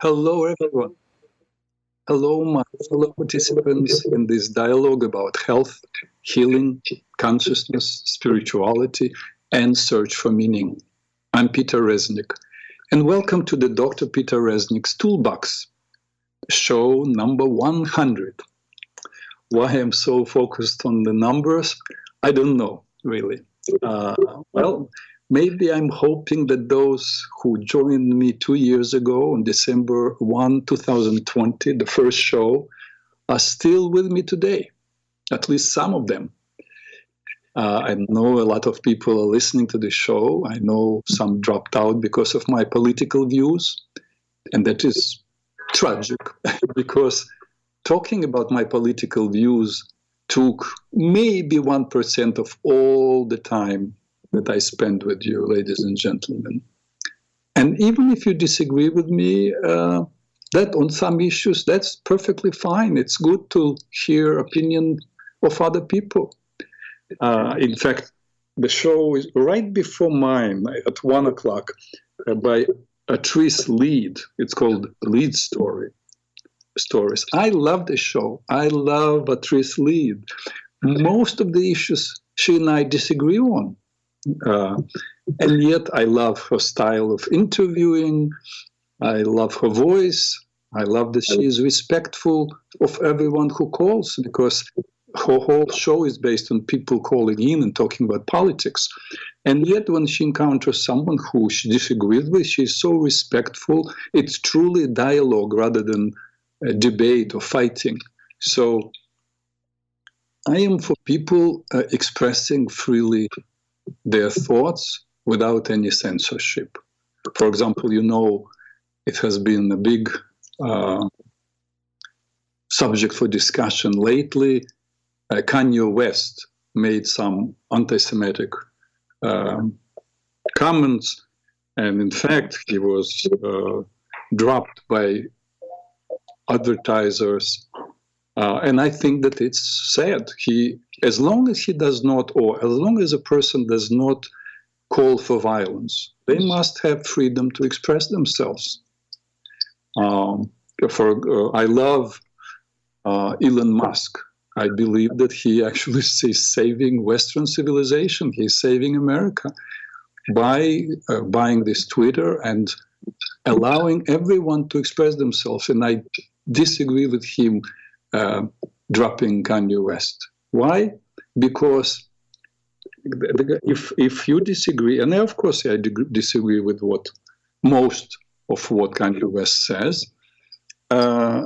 Hello, everyone. Hello, my fellow participants in this dialogue about health, healing, consciousness, spirituality, and search for meaning. I'm Peter Reznik, and welcome to the Dr. Peter Reznik's Toolbox, show number 100. Why I'm so focused on the numbers, I don't know, really. Uh, well, maybe I'm hoping that those who joined me two years ago on December 1, 2020, the first show, are still with me today, at least some of them. Uh, I know a lot of people are listening to the show. I know some dropped out because of my political views, and that is tragic because talking about my political views took maybe 1% of all the time that I spend with you, ladies and gentlemen. And even if you disagree with me, uh, that on some issues, that's perfectly fine. It's good to hear opinion of other people. Uh, in fact, the show is right before mine at one o'clock uh, by Atrice Lead. It's called Lead Story Stories. I love the show. I love Atrice Lead. Most of the issues she and I disagree on. Uh, and yet I love her style of interviewing. I love her voice. I love that she is respectful of everyone who calls because her whole show is based on people calling in and talking about politics. And yet, when she encounters someone who she disagrees with, she's so respectful. It's truly dialogue rather than debate or fighting. So, I am for people uh, expressing freely their thoughts without any censorship. For example, you know, it has been a big uh, subject for discussion lately. Uh, Kanye West made some anti Semitic um, comments, and in fact, he was uh, dropped by advertisers. Uh, and I think that it's sad. He as long as he does not, or as long as a person does not call for violence, they must have freedom to express themselves. Um, for uh, I love uh, Elon Musk. I believe that he actually is saving Western civilization. He's saving America by uh, buying this Twitter and allowing everyone to express themselves. And I disagree with him uh, dropping Kanye West. Why? Because if if you disagree, and I, of course I disagree with what most of what Kanye West says uh,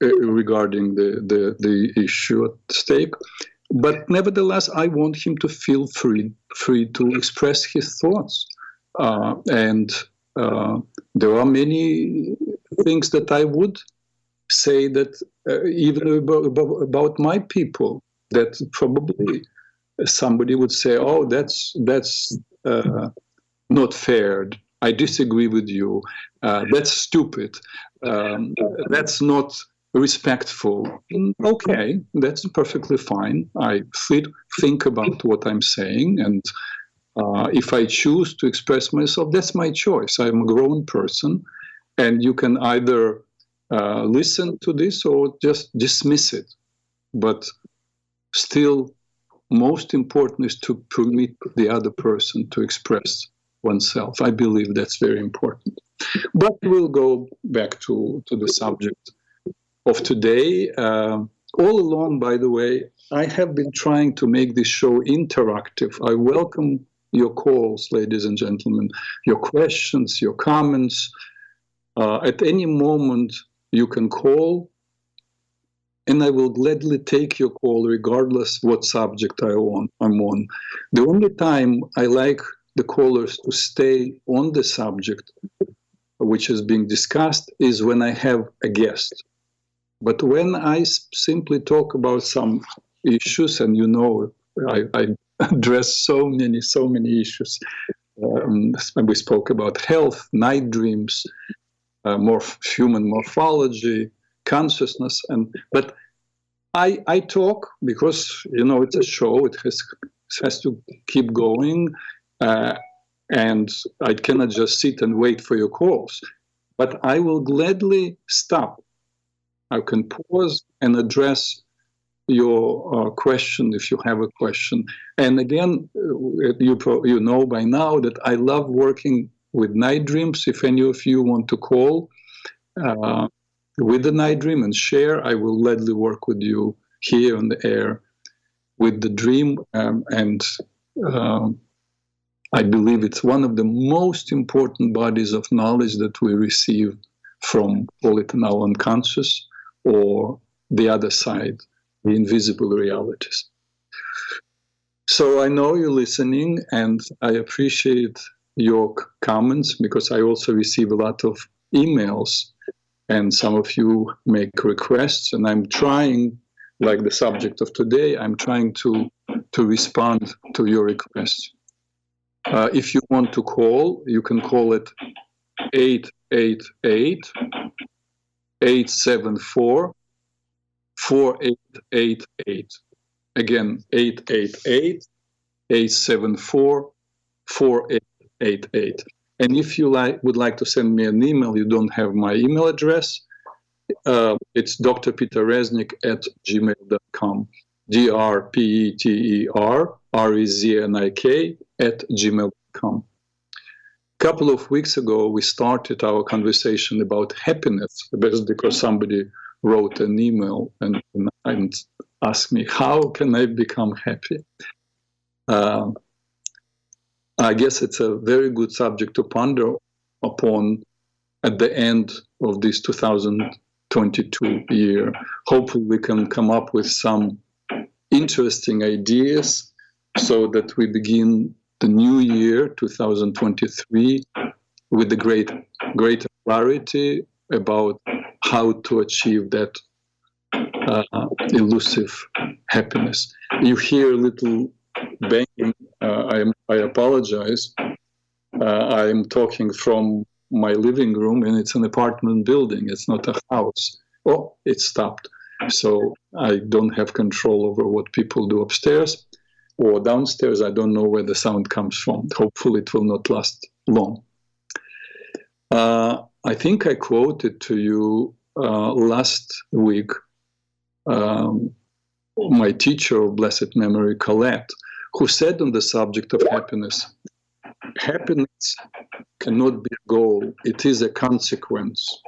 regarding the, the the issue at stake, but nevertheless I want him to feel free free to express his thoughts, uh, and uh, there are many things that I would say that uh, even about, about, my people that probably somebody would say, "Oh, that's that's uh, not fair. I disagree with you. Uh, that's stupid. Um, that's not respectful." Mm, okay, that's perfectly fine. I think about what I'm saying, and uh, if I choose to express myself, that's my choice. I'm a grown person, and you can either uh, listen to this or just dismiss it. But still most important is to permit the other person to express oneself. I believe that's very important. But we'll go back to, to the subject of today. Uh, all along, by the way, I have been trying to make this show interactive. I welcome your calls, ladies and gentlemen, your questions, your comments. Uh, at any moment, you can call and I will gladly take your call regardless what subject I on, I'm on. The only time I like the callers to stay on the subject which is being discussed is when I have a guest. But when I simply talk about some issues, and you know, I, I address so many, so many issues. Um, we spoke about health, night dreams, uh, morph- human morphology, consciousness and but i i talk because you know it's a show it has has to keep going uh, and i cannot just sit and wait for your calls but I will gladly stop. I can pause and address your uh, question if you have a question. And again, uh, you pro- you know by now that I love working with night dreams. If any of you want to call uh, with the night dream and share, I will gladly work with you here on the air with the dream. Um, and um, I believe it's one of the most important bodies of knowledge that we receive from, call it now unconscious or the other side the invisible realities. So I know you're listening, and I appreciate your comments because I also receive a lot of emails, and some of you make requests, and I'm trying, like the subject of today, I'm trying to to respond to your requests. Uh, if you want to call, you can call it 888 874 4888. Again, 888 874 4888. And if you like, would like to send me an email, you don't have my email address. Uh, it's drpeterreznik at gmail.com. D R P E T E R R E Z N I K at gmail.com. A couple of weeks ago, we started our conversation about happiness, because somebody wrote an email and, and asked me, How can I become happy? Uh, I guess it's a very good subject to ponder upon at the end of this 2022 year. Hopefully, we can come up with some interesting ideas so that we begin the new year 2023 with a great greater clarity about how to achieve that uh, elusive happiness. You hear a little banging. Uh, I, I apologize. Uh, I'm talking from my living room, and it's an apartment building. It's not a house. Oh, it stopped. So I don't have control over what people do upstairs or downstairs. I don't know where the sound comes from. Hopefully, it will not last long. Uh, I think I quoted to you uh, last week um, my teacher of blessed memory, Colette, who said on the subject of happiness happiness cannot be a goal, it is a consequence.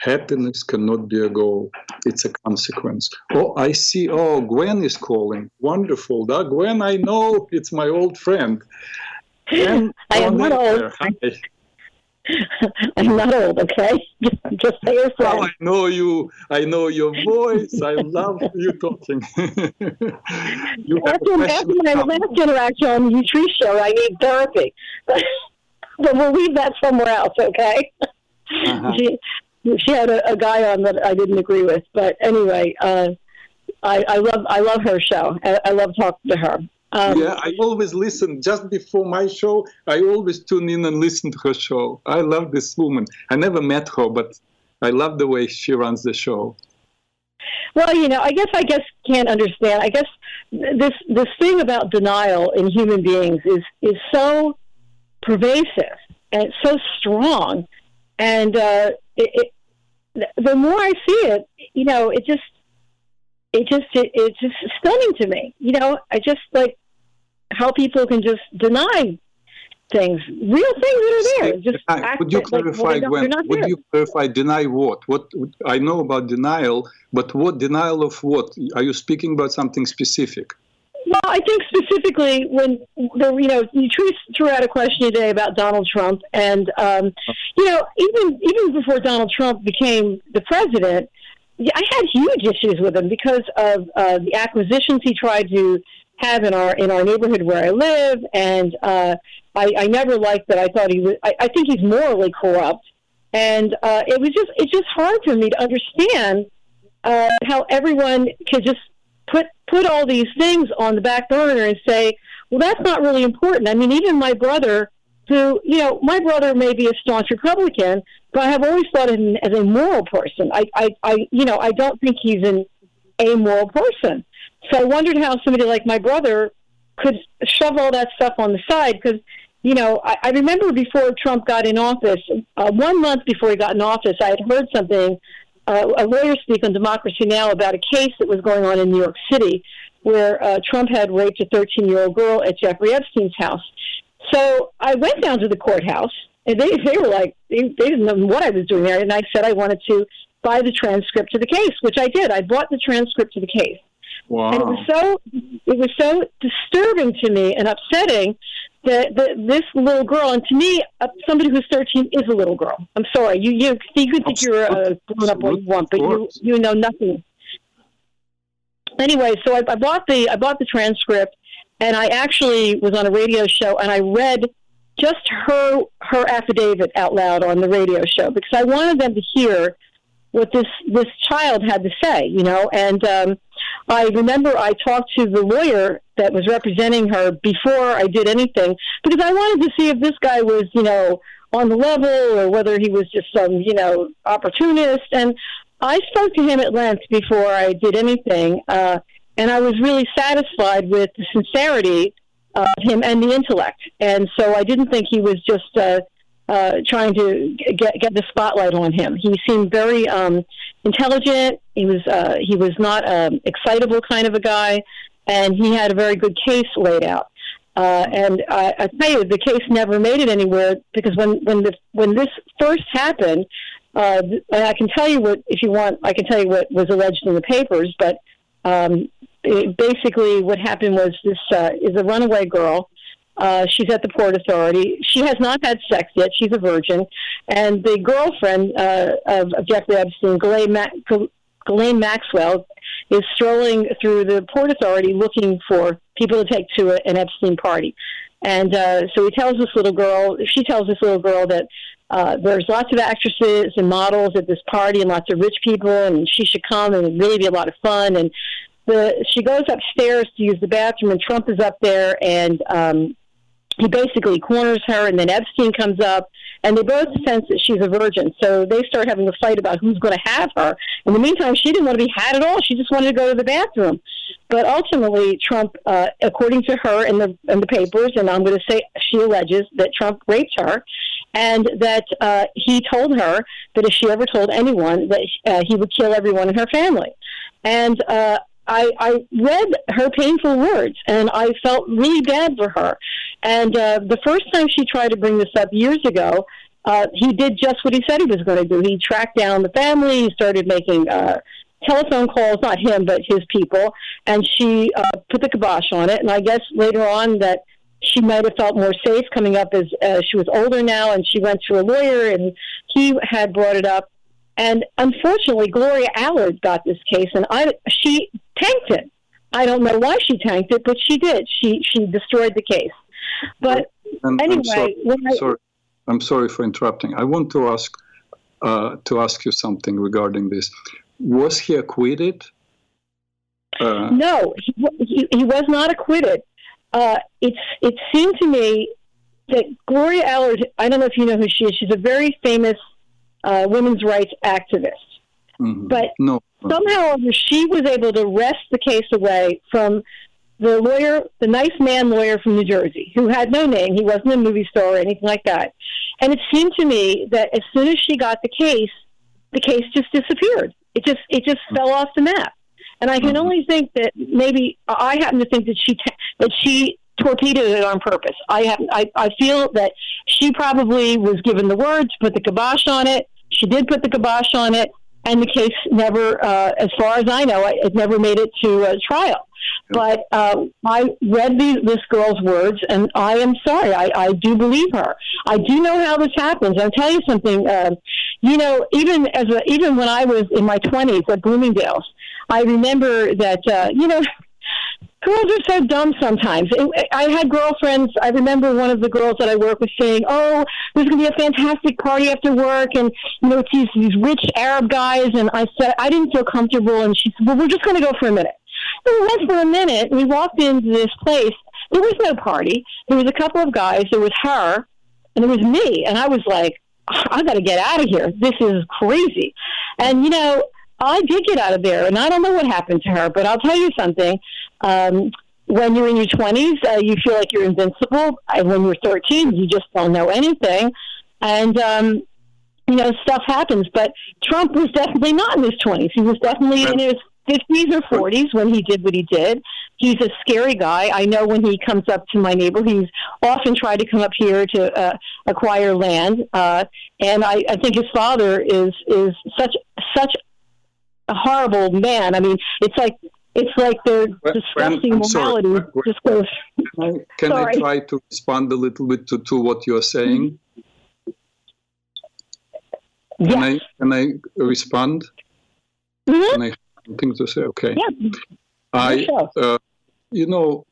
Happiness cannot be a goal, it's a consequence. Oh, I see. Oh, Gwen is calling. Wonderful. That Gwen, I know it's my old friend. Gwen, I am not old. Hi. I'm not old, okay? Just, just say your friend. Oh, I know you. I know your voice. I love you talking. you after, after my last interaction on the Tree show, I need therapy. but we'll leave that somewhere else, okay? Uh-huh. She, she had a, a, guy on that I didn't agree with, but anyway, uh, I, I love I love her show. I, I love talking to her. Um, yeah, I always listen just before my show. I always tune in and listen to her show. I love this woman. I never met her, but I love the way she runs the show. Well, you know, I guess I guess can't understand. I guess this this thing about denial in human beings is is so pervasive and it's so strong, and uh, it, it, the more I see it, you know, it just it just it, it's just stunning to me. You know, I just like how people can just deny things, real things that are there. Just deny. would you clarify, like, Gwen? Would there. you clarify deny what? What I know about denial, but what denial of what? Are you speaking about something specific? Well, I think specifically when the you know you threw out a question today about Donald Trump, and um, you know even even before Donald Trump became the president, I had huge issues with him because of uh, the acquisitions he tried to have in our in our neighborhood where I live, and uh, I, I never liked that. I thought he was. I, I think he's morally corrupt, and uh, it was just it's just hard for me to understand uh, how everyone could just put put all these things on the back burner and say, well, that's not really important. I mean, even my brother, who you know, my brother may be a staunch Republican, but I have always thought of him as a moral person. I, I, I you know, I don't think he's an amoral person. So I wondered how somebody like my brother could shove all that stuff on the side because you know, I, I remember before Trump got in office, uh, one month before he got in office, I had heard something, uh, a lawyer speak on Democracy Now! about a case that was going on in New York City where uh, Trump had raped a 13 year old girl at Jeffrey Epstein's house. So I went down to the courthouse, and they, they were like, they, they didn't know what I was doing there. And I said I wanted to buy the transcript to the case, which I did. I bought the transcript to the case. Wow. And it was so it was so disturbing to me and upsetting that, that this little girl, and to me, uh, somebody who's 13 is a little girl. I'm sorry, you you you could think you're a grown up what you want, but you you know nothing. Anyway, so I, I bought the I bought the transcript, and I actually was on a radio show, and I read just her her affidavit out loud on the radio show because I wanted them to hear what this this child had to say, you know. And um, I remember I talked to the lawyer that was representing her before I did anything because I wanted to see if this guy was, you know, on the level or whether he was just some, you know, opportunist. And I spoke to him at length before I did anything, uh, and I was really satisfied with the sincerity of him and the intellect. And so I didn't think he was just uh, uh, trying to get get the spotlight on him. He seemed very um, intelligent. He was uh, he was not an excitable kind of a guy, and he had a very good case laid out. Uh, and I, I tell you, the case never made it anywhere because when when the when this first happened, uh, I can tell you what if you want. I can tell you what was alleged in the papers, but um, it, basically what happened was this uh, is a runaway girl uh, she's at the Port Authority. She has not had sex yet. She's a virgin. And the girlfriend uh, of, of Jeffrey Epstein, Ghislaine, Ma- Maxwell, is strolling through the Port Authority looking for people to take to a, an Epstein party. And uh, so he tells this little girl, she tells this little girl that uh, there's lots of actresses and models at this party and lots of rich people, and she should come and it'd really be a lot of fun. And the she goes upstairs to use the bathroom, and Trump is up there, and um, he basically corners her, and then Epstein comes up, and they both sense that she's a virgin. So they start having a fight about who's going to have her. In the meantime, she didn't want to be had at all. She just wanted to go to the bathroom. But ultimately, Trump, uh, according to her in the in the papers, and I'm going to say she alleges that Trump raped her, and that uh, he told her that if she ever told anyone that uh, he would kill everyone in her family. And uh, I, I read her painful words and I felt really bad for her. And uh, the first time she tried to bring this up years ago, uh, he did just what he said he was going to do. He tracked down the family, he started making uh, telephone calls, not him, but his people, and she uh, put the kibosh on it. And I guess later on that she might have felt more safe coming up as uh, she was older now, and she went to a lawyer, and he had brought it up. And unfortunately, Gloria Allred got this case, and I she tanked it. I don't know why she tanked it, but she did. She she destroyed the case. But and, anyway, I'm sorry, I, sorry, I'm sorry for interrupting. I want to ask uh, to ask you something regarding this. Was he acquitted? Uh, no, he, he, he, was not acquitted. Uh, it's it seemed to me that Gloria Allred. I don't know if you know who she is. She's a very famous uh, women's rights activist. Mm-hmm. But no. somehow she was able to wrest the case away from the lawyer, the nice man lawyer from New Jersey, who had no name. He wasn't a movie star or anything like that. And it seemed to me that as soon as she got the case, the case just disappeared. It just it just fell off the map. And I can mm-hmm. only think that maybe I happen to think that she that she torpedoed it on purpose. I have I, I feel that she probably was given the word to put the kibosh on it. She did put the kibosh on it, and the case never, uh, as far as I know, it never made it to a trial. But uh, I read the, this girl's words, and I am sorry. I, I do believe her. I do know how this happens. I'll tell you something. Uh, you know, even as a, even when I was in my twenties at Bloomingdale's, I remember that uh, you know girls are so dumb sometimes. I had girlfriends. I remember one of the girls that I work with saying, "Oh, there's going to be a fantastic party after work, and you know, it's these these rich Arab guys." And I said I didn't feel comfortable, and she said, "Well, we're just going to go for a minute." We went for a minute. We walked into this place. There was no party. There was a couple of guys. There was her, and there was me. And I was like, "I got to get out of here. This is crazy." And you know, I did get out of there, and I don't know what happened to her, but I'll tell you something. Um, when you're in your 20s, uh, you feel like you're invincible. And when you're 13, you just don't know anything. And, um, you know, stuff happens. But Trump was definitely not in his 20s. He was definitely in his 50s or 40s when he did what he did. He's a scary guy. I know when he comes up to my neighbor, he's often tried to come up here to uh, acquire land. Uh, and I, I think his father is is such such a horrible man. I mean, it's like it's like their disgusting morality just goes. Can I, try to respond a little bit to, to what you're saying? Yes. Can I can I respond? Mhm. Can I something to say? Okay. Yeah. I, Sure. uh, you know,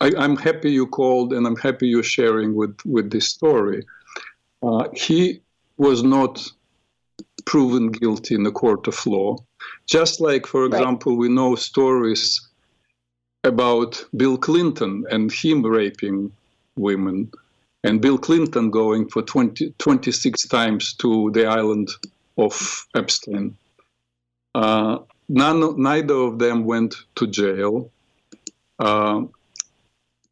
I, I'm happy you called, and I'm happy you're sharing with with this story. Uh, he was not proven guilty in the court of law, just like, for Right. example, we know stories about Bill Clinton and him raping women, and Bill Clinton going for 20, 26 times to the island of Epstein. Uh, none, neither of them went to jail. Uh,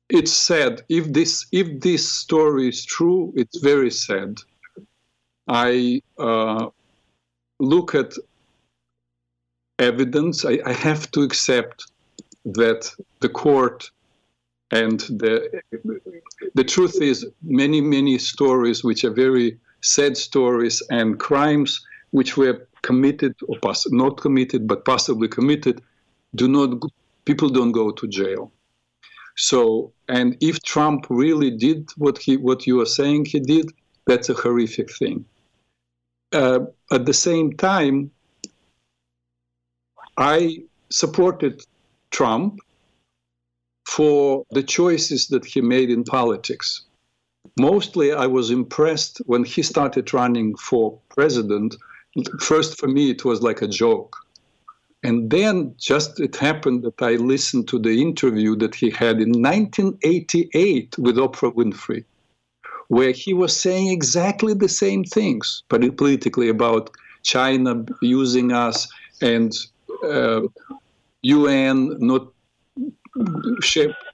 it's sad if this if this story is true. It's very sad. I uh, look at evidence. I, I have to accept that the court and the the truth is many many stories which are very sad stories and crimes which were committed or poss- not committed but possibly committed do not people don't go to jail. So and if trump really did what he what you are saying he did that's a horrific thing. Uh, at the same time i supported trump for the choices that he made in politics. Mostly i was impressed when he started running for president first for me it was like a joke and then just it happened that i listened to the interview that he had in 1988 with oprah winfrey where he was saying exactly the same things politically about china using us and uh, un not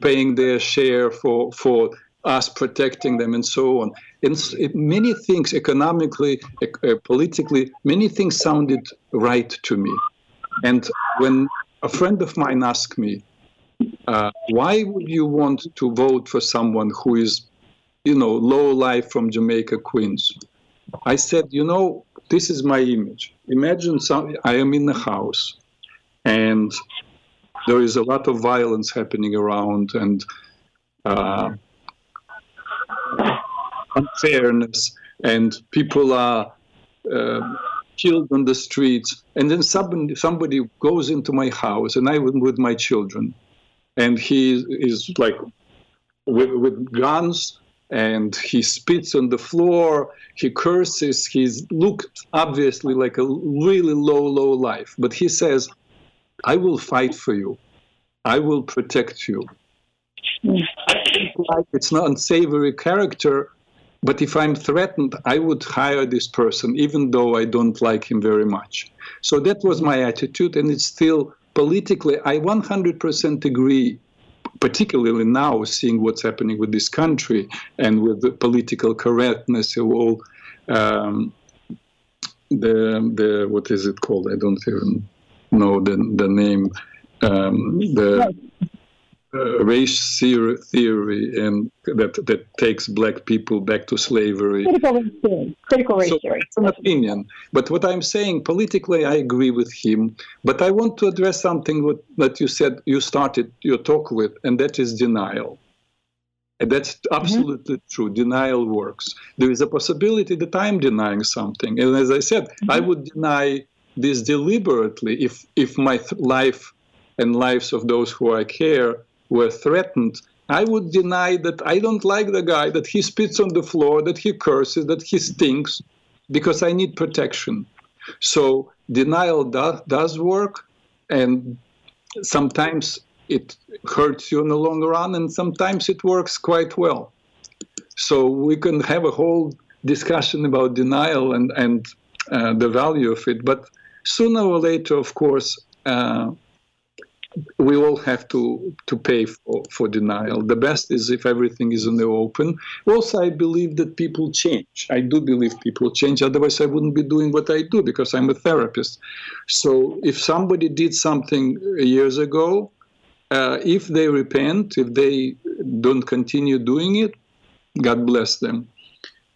paying their share for for us protecting them and so on. And many things economically, uh, politically, many things sounded right to me. And when a friend of mine asked me, uh, "Why would you want to vote for someone who is, you know, low life from Jamaica, Queens?" I said, "You know, this is my image. Imagine some. I am in a house, and." there is a lot of violence happening around and uh, unfairness, and people are uh, killed on the streets. And then somebody, somebody goes into my house, and I am with my children, and he is like with, with guns. And he spits on the floor. He curses. He's looked obviously like a really low, low life. But he says, I will fight for you. I will protect you. It's not unsavory character, but if I'm threatened, I would hire this person, even though I don't like him very much. So that was my attitude, and it's still politically, I 100% agree, particularly now, seeing what's happening with this country and with the political correctness of all um, the, the, what is it called? I don't even know the, the name, um, the uh, race theory, theory and that, that takes black people back to slavery. Critical race theory. Critical race So theory. it's an opinion. But what I'm saying, politically, I agree with him. But I want to address something what, that you said, you started your talk with, and that is denial. And that's absolutely true. Denial works. There is a possibility that I'm denying something. And as I said, I would deny this deliberately if, if my th- life and lives of those who I care were threatened. I would deny that I don't like the guy, that he spits on the floor, that he curses, that he stinks, because I need protection. So denial does, does work, and sometimes it hurts you in the long run, and sometimes it works quite well. So we can have a whole discussion about denial and, and uh, the value of it, but sooner or later, of course, uh, we all have to to pay for, for denial. The best is if everything is in the open. Also, I believe that people change. I do believe people change. Otherwise, I wouldn't be doing what I do because I'm a therapist. So, if somebody did something years ago, uh, if they repent, if they don't continue doing it, God bless them.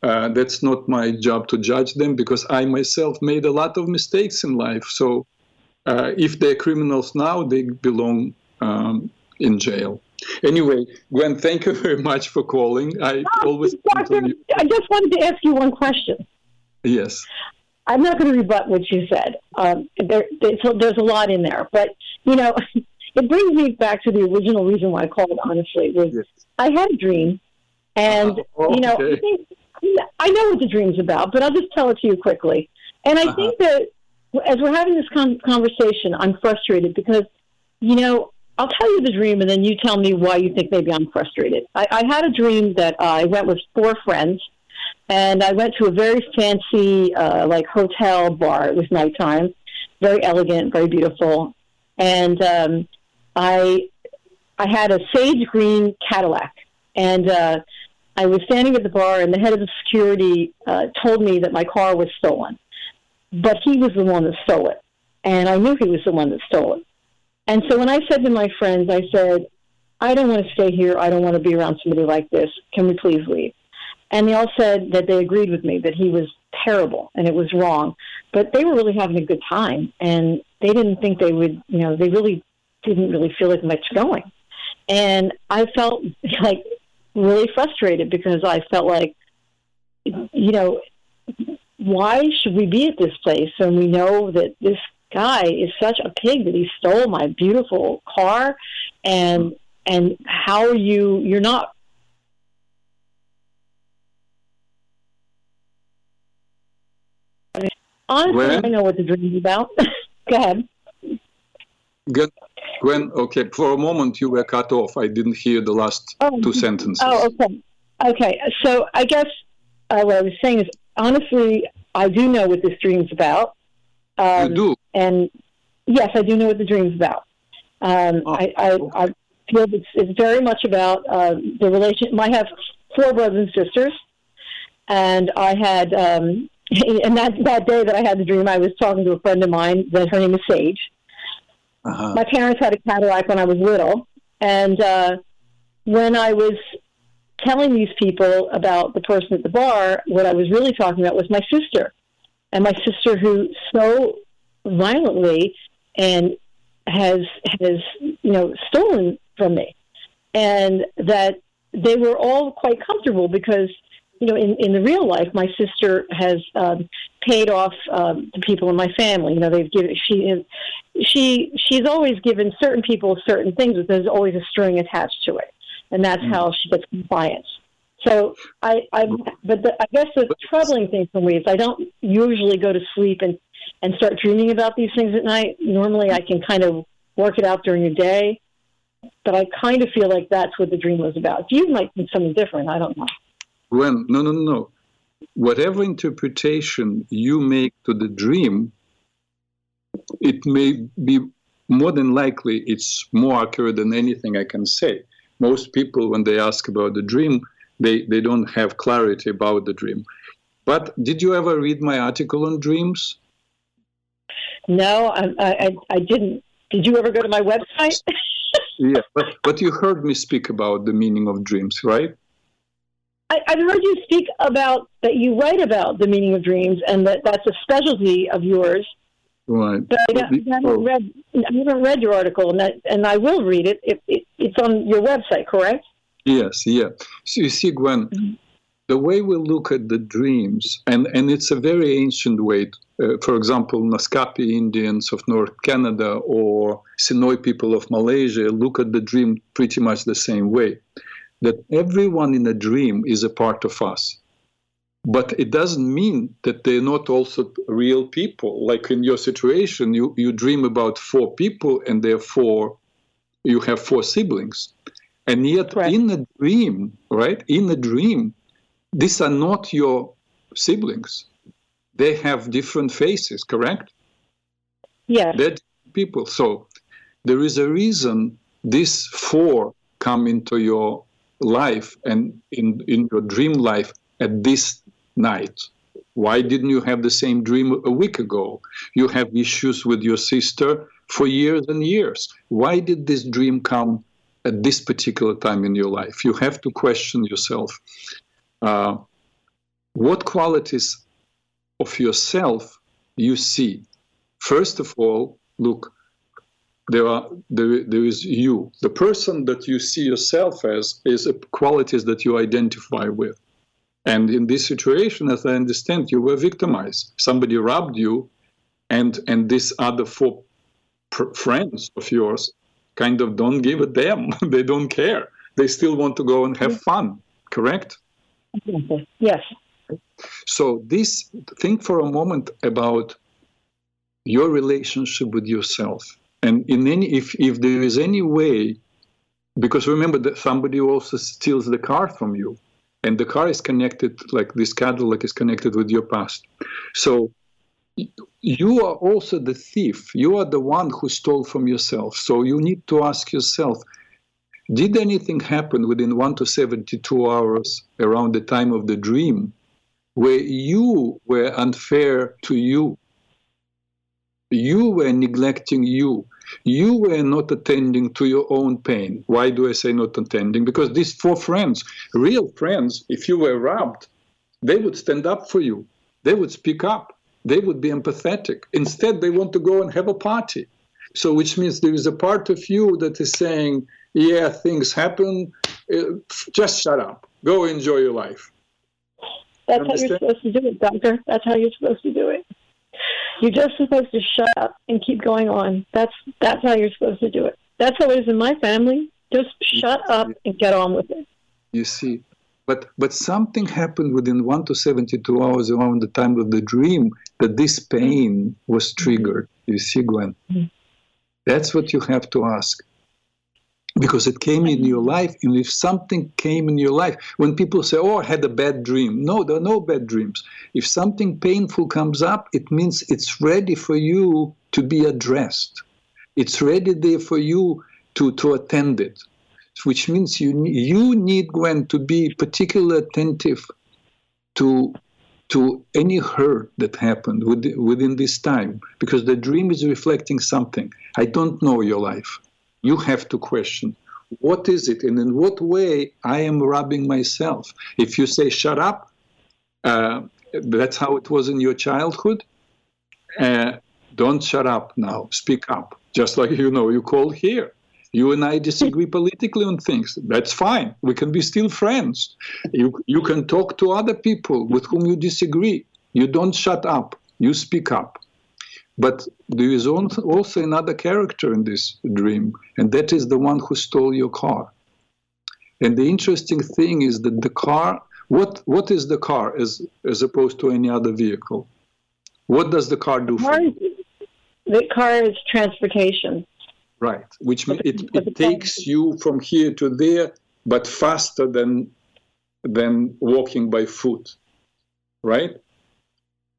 Uh, that's not my job to judge them because I myself made a lot of mistakes in life. So if they're criminals now, they belong um, in jail. Anyway, Gwen, thank you very much for calling. I oh, always. Doctor, I just wanted to ask you one question. Yes. I'm not going to rebut what you said. Um, there, there's a lot in there, but you know, it brings me back to the original reason why I called. Honestly, was yes. I had a dream, and uh, you know, I, think, I know what the dream's about, but I'll just tell it to you quickly. And I uh-huh. think that as we're having this con- conversation, I'm frustrated because, you know, I'll tell you the dream and then you tell me why you think maybe I'm frustrated. I, I had a dream that I went with four friends and I went to a very fancy, uh, like hotel bar. It was nighttime, very elegant, very beautiful. And um, I, I had a sage green Cadillac and, uh, I was standing at the bar, and the head of the security uh, told me that my car was stolen but he was the one that stole it. And I knew he was the one that stole it. And so when I said to my friends, I said, I don't want to stay here. I don't want to be around somebody like this. Can we please leave? And they all said that they agreed with me that he was terrible and it was wrong. But they were really having a good time and they didn't think they would, you know, they really didn't really feel like much going. And I felt like really frustrated because I felt like, you know, why should we be at this place? when we know that this guy is such a pig that he stole my beautiful car, and and how are you? You're not. Honestly, Gwen? I know what the dream is about. Go ahead. Gwen, Gwen, okay, for a moment you were cut off. I didn't hear the last oh, two sentences. Oh, okay. Okay, so I guess uh, what I was saying is honestly, I do know what this dream's about. Um, you do? And yes, I do know what the dream's about. Um, oh, I, I, I, feel it's, it's very much about uh, the relation. I have four brothers and sisters, and I had, um, and that that day that I had the dream, I was talking to a friend of mine that her name is Sage. Uh-huh. My parents had a Cadillac when I was little, and uh, when I was telling these people about the person at the bar, what I was really talking about was my sister. And my sister who so violently and has has you know stolen from me. And that they were all quite comfortable because you know, in, in the real life, my sister has um, paid off um, the people in my family. You know, they've given she she she's always given certain people certain things, but there's always a string attached to it and that's mm. how she gets compliance. So I, I but the, I guess the troubling thing for me is I don't usually go to sleep and and start dreaming about these things at night. Normally, I can kind of work it out during the day, but I kind of feel like that's what the dream was about. You might think something different. I don't know. Well, no, no, no. Whatever interpretation you make to the dream, it may be more than likely it's more accurate than anything I can say most people, when they ask about the dream, they, they don't have clarity about the dream. But did you ever read my article on dreams? No, I, I, I didn't. Did you ever go to my website? yeah, but, but you heard me speak about the meaning of dreams, right? I, have heard you speak about that you write about the meaning of dreams and that that's a specialty of yours. Right. But I, I haven't read. I haven't read your article, and, that, and I will read it. It, it. It's on your website, correct? Yes. Yeah. So you see, Gwen, mm-hmm. the way we look at the dreams, and and it's a very ancient way. Uh, for example, Naskapi Indians of North Canada or Senoi people of Malaysia look at the dream pretty much the same way. That everyone in a dream is a part of us but it doesn't mean that they're not also real people. Like in your situation, you, you dream about four people and therefore you have four siblings. And yet right. in a dream, right, in a dream, these are not your siblings. They have different faces, correct? Yeah. They're people. So there is a reason these four come into your life and in, in your dream life at this night. Why didn't you have the same dream a week ago? You have issues with your sister for years and years. Why did this dream come at this particular time in your life? You have to question yourself. Uh, what qualities of yourself you see? First of all, look, there are there, there is you. The person that you see yourself as is qualities that you identify with. And in this situation, as I understand, you were victimized. Somebody robbed you, and and these other four pr- friends of yours kind of don't give a damn. they don't care. They still want to go and have fun. Correct? Yes. So this think for a moment about your relationship with yourself and in any if if there is any way because remember that somebody also steals the car from you and the car is connected like this cadillac is connected with your past. So you are also the thief. You are the one who stole from yourself. So you need to ask yourself did anything happen within 1 to 72 hours around the time of the dream where you were unfair to you? You were neglecting you. You were not attending to your own pain. Why do I say not attending? Because these four friends, real friends, if you were robbed, they would stand up for you. They would speak up. They would be empathetic. Instead, they want to go and have a party. So, which means there is a part of you that is saying, yeah, things happen. Uh, just shut up. Go enjoy your life. That's how you're supposed to do it, doctor. That's how you're supposed to do it. You're just supposed to shut up and keep going on. That's that's how you're supposed to do it. That's how it is in my family. Just shut up and get on with it. You see, but but something happened within one to seventy-two hours around the time of the dream that this pain was triggered. You see, Gwen. Mm-hmm. That's what you have to ask because it came in your life and if something came in your life when people say oh i had a bad dream no there are no bad dreams. If something painful comes up it means it's ready for you to be addressed. It's ready there for you to, to attend it which means you you need gwen to be particularly attentive to to any hurt that happened within this time because the dream is reflecting something. I don't know your life you have to question what is it and in what way I am robbing myself. If you say, shut up, uh, that's how it was in your childhood. Uh, don't shut up now, speak up. Just like you know, you call here. You and I disagree politically on things. That's fine. We can be still friends. You, you can talk to other people with whom you disagree. You don't shut up, you speak up. But there is also another character in this dream, and that is the one who stole your car. And the interesting thing is that the car, what, what is the car as, as opposed to any other vehicle? What does the car do for you? The car is transportation. Right, which means it, it takes you from here to there, but faster than, than walking by foot, right?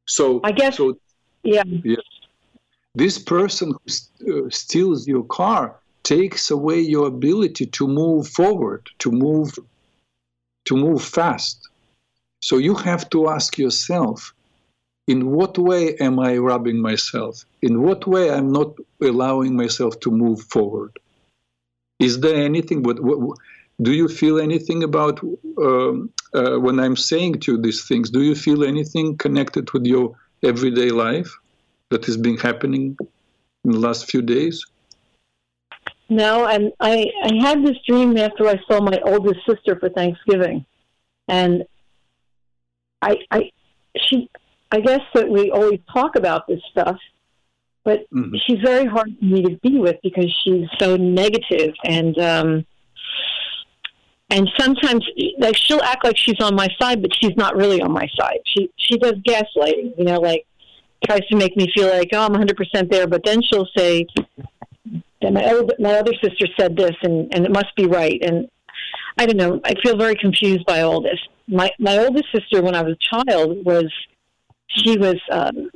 So I guess so, yeah. yeah. This person who uh, steals your car takes away your ability to move forward, to move, to move fast. So you have to ask yourself, in what way am I robbing myself? In what way I'm not allowing myself to move forward? Is there anything? What, what do you feel anything about um, uh, when I'm saying to you these things? Do you feel anything connected with your everyday life? That has been happening in the last few days? No, and I I had this dream after I saw my oldest sister for Thanksgiving, and I I she I guess that we always talk about this stuff, but mm-hmm. she's very hard for me to be with because she's so negative and um and sometimes like she'll act like she's on my side but she's not really on my side she she does gaslighting you know like tries to make me feel like, oh, I'm 100% there. But then she'll say, that my, other, my other sister said this, and, and it must be right. And I don't know. I feel very confused by all this. My my oldest sister, when I was a child, was she was um,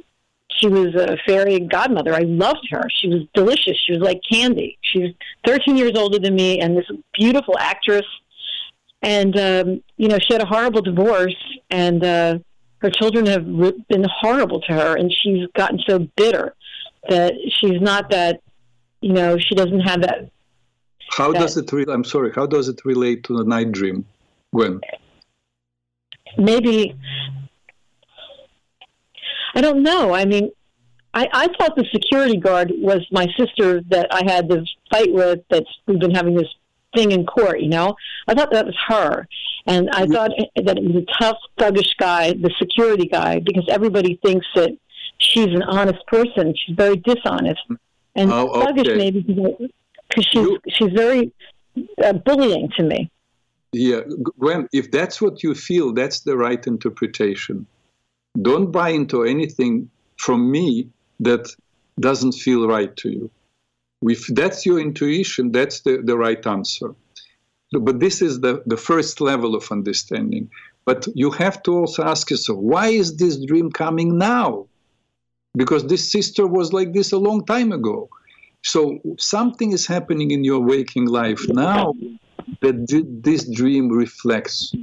she was a fairy godmother. I loved her. She was delicious. She was like candy. She was 13 years older than me, and this beautiful actress. And um, you know, she had a horrible divorce, and uh, her children have been horrible to her, and she's gotten so bitter that she's not that. You know, she doesn't have that. How that, does it? Re- I'm sorry. How does it relate to the night dream, Gwen? Maybe I don't know. I mean, I, I thought the security guard was my sister that I had this fight with. That we've been having this thing in court. You know, I thought that was her, and I thought that it was a tough, thuggish guy, the security guy, because everybody thinks that she's an honest person. She's very dishonest and oh, okay. thuggish, maybe because she's you, she's very uh, bullying to me. Yeah, Gwen, if that's what you feel, that's the right interpretation. Don't buy into anything from me that doesn't feel right to you. If that's your intuition, that's the, the right answer. But this is the, the first level of understanding. But you have to also ask yourself, why is this dream coming now? Because this sister was like this a long time ago. So something is happening in your waking life now that this dream reflects.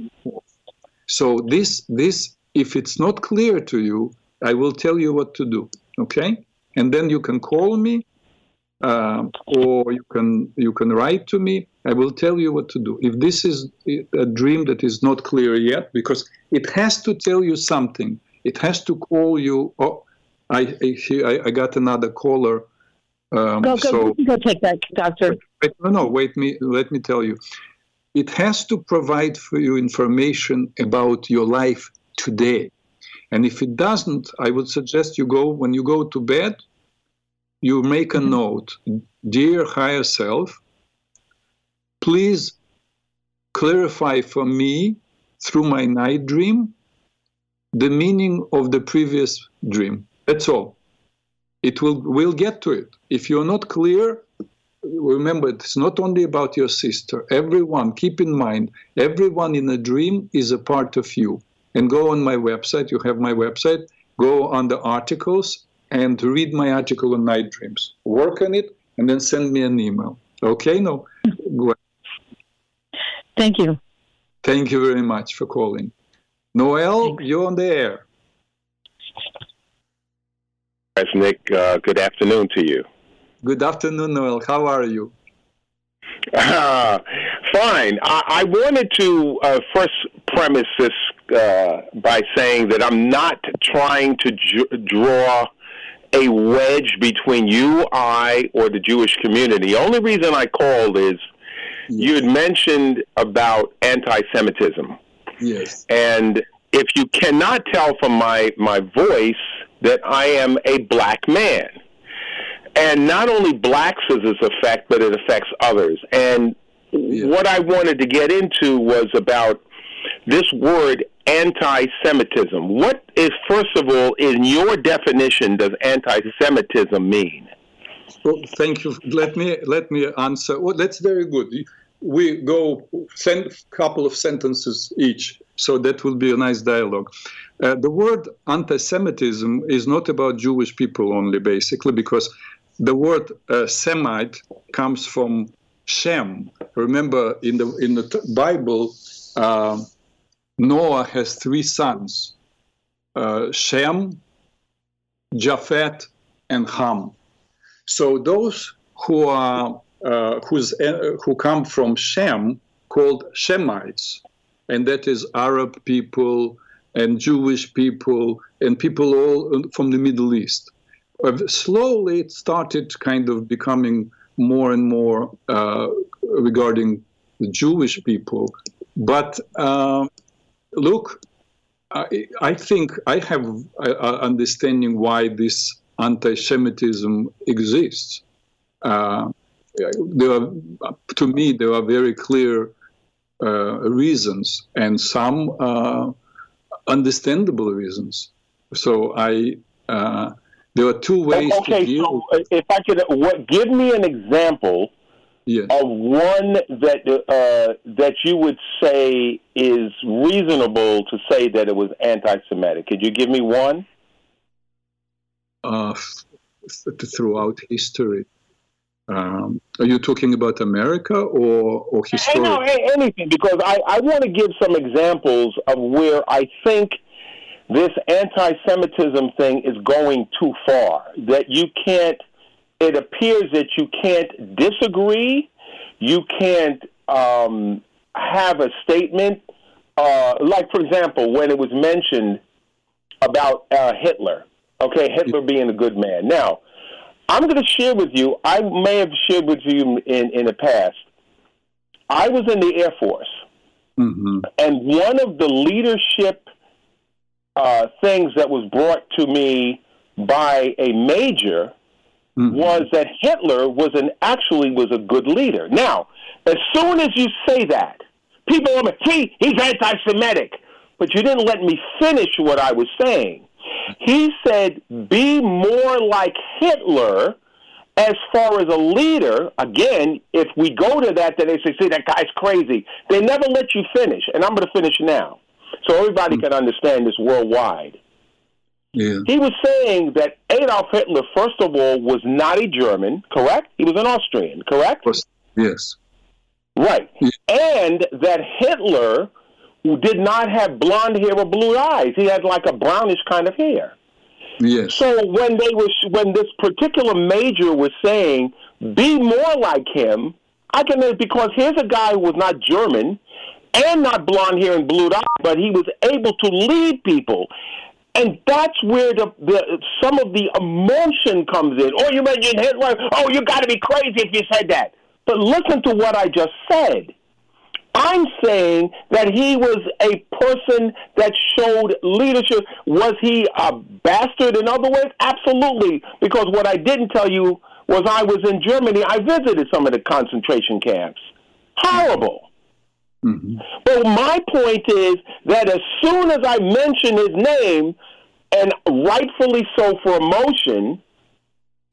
So this this if it's not clear to you, I will tell you what to do. Okay, and then you can call me, uh, or you can you can write to me. I will tell you what to do. If this is a dream that is not clear yet, because it has to tell you something. It has to call you. Oh, I I, I got another caller. Um, go, go, so, go take that, doctor. Wait, no, no, wait me. Let me tell you. It has to provide for you information about your life today. And if it doesn't, I would suggest you go, when you go to bed, you make a mm-hmm. note Dear higher self, please clarify for me through my night dream the meaning of the previous dream. That's all. It will we'll get to it. If you're not clear, remember it's not only about your sister. Everyone, keep in mind, everyone in a dream is a part of you and go on my website. You have my website. Go on the articles and read my article on night dreams. Work on it and then send me an email. Okay? No. Go Thank you. Thank you very much for calling. Noel, Thanks. you're on the air. Yes, Nick. Uh, good afternoon to you. Good afternoon, Noel. How are you? Uh, fine. I, I wanted to uh, first premise this uh, by saying that I'm not trying to ju- draw a wedge between you, I, or the Jewish community. The only reason I called is you had mentioned about anti-Semitism. Yes. And if you cannot tell from my my voice that I am a black man, and not only blacks does this affect, but it affects others. And yes. what I wanted to get into was about this word anti-Semitism. What is, first of all, in your definition, does anti-Semitism mean? Well, thank you. Let me let me answer. Well, that's very good. We go send a couple of sentences each, so that will be a nice dialogue. Uh, the word anti-Semitism is not about Jewish people only, basically, because the word uh, Semite comes from Shem. Remember, in the in the Bible, uh, Noah has three sons uh, Shem, Japhet, and Ham. So those who are uh, who's, uh, who come from Shem called Shemites, and that is Arab people and Jewish people and people all from the Middle East. Uh, slowly, it started kind of becoming more and more uh, regarding the Jewish people, but um, look, I, I, think I have an understanding why this anti-Semitism exists. Uh, there are, to me, there are very clear uh, reasons and some uh, understandable reasons. So I, uh, there are two ways okay, to deal. So if I could, what, give me an example yes. of one that uh, that you would say is reasonable to say that it was anti-Semitic. Could you give me one? Uh, throughout history. Um, are you talking about America or, or history? know anything, because I, I want to give some examples of where I think this anti Semitism thing is going too far. That you can't, it appears that you can't disagree, you can't um, have a statement. Uh, like, for example, when it was mentioned about uh, Hitler, okay, Hitler being a good man. Now, I'm going to share with you, I may have shared with you in, in the past. I was in the Air Force, mm-hmm. and one of the leadership uh, things that was brought to me by a major mm-hmm. was that Hitler was an actually was a good leader. Now, as soon as you say that, people are like, "See, he's anti-Semitic," but you didn't let me finish what I was saying. He said, be more like Hitler as far as a leader. Again, if we go to that, then they say, see, that guy's crazy. They never let you finish. And I'm going to finish now so everybody can understand this worldwide. Yeah. He was saying that Adolf Hitler, first of all, was not a German, correct? He was an Austrian, correct? Yes. Right. Yeah. And that Hitler who did not have blonde hair or blue eyes. He had like a brownish kind of hair. Yes. So when they was when this particular major was saying be more like him, I can because here's a guy who was not German and not blonde hair and blue eyes, but he was able to lead people. And that's where the, the some of the emotion comes in. Oh, you mentioned Hitler. Oh, you got to be crazy if you said that. But listen to what I just said. I'm saying that he was a person that showed leadership. Was he a bastard in other ways? Absolutely. Because what I didn't tell you was I was in Germany. I visited some of the concentration camps. Horrible. Mm-hmm. But my point is that as soon as I mention his name, and rightfully so for emotion,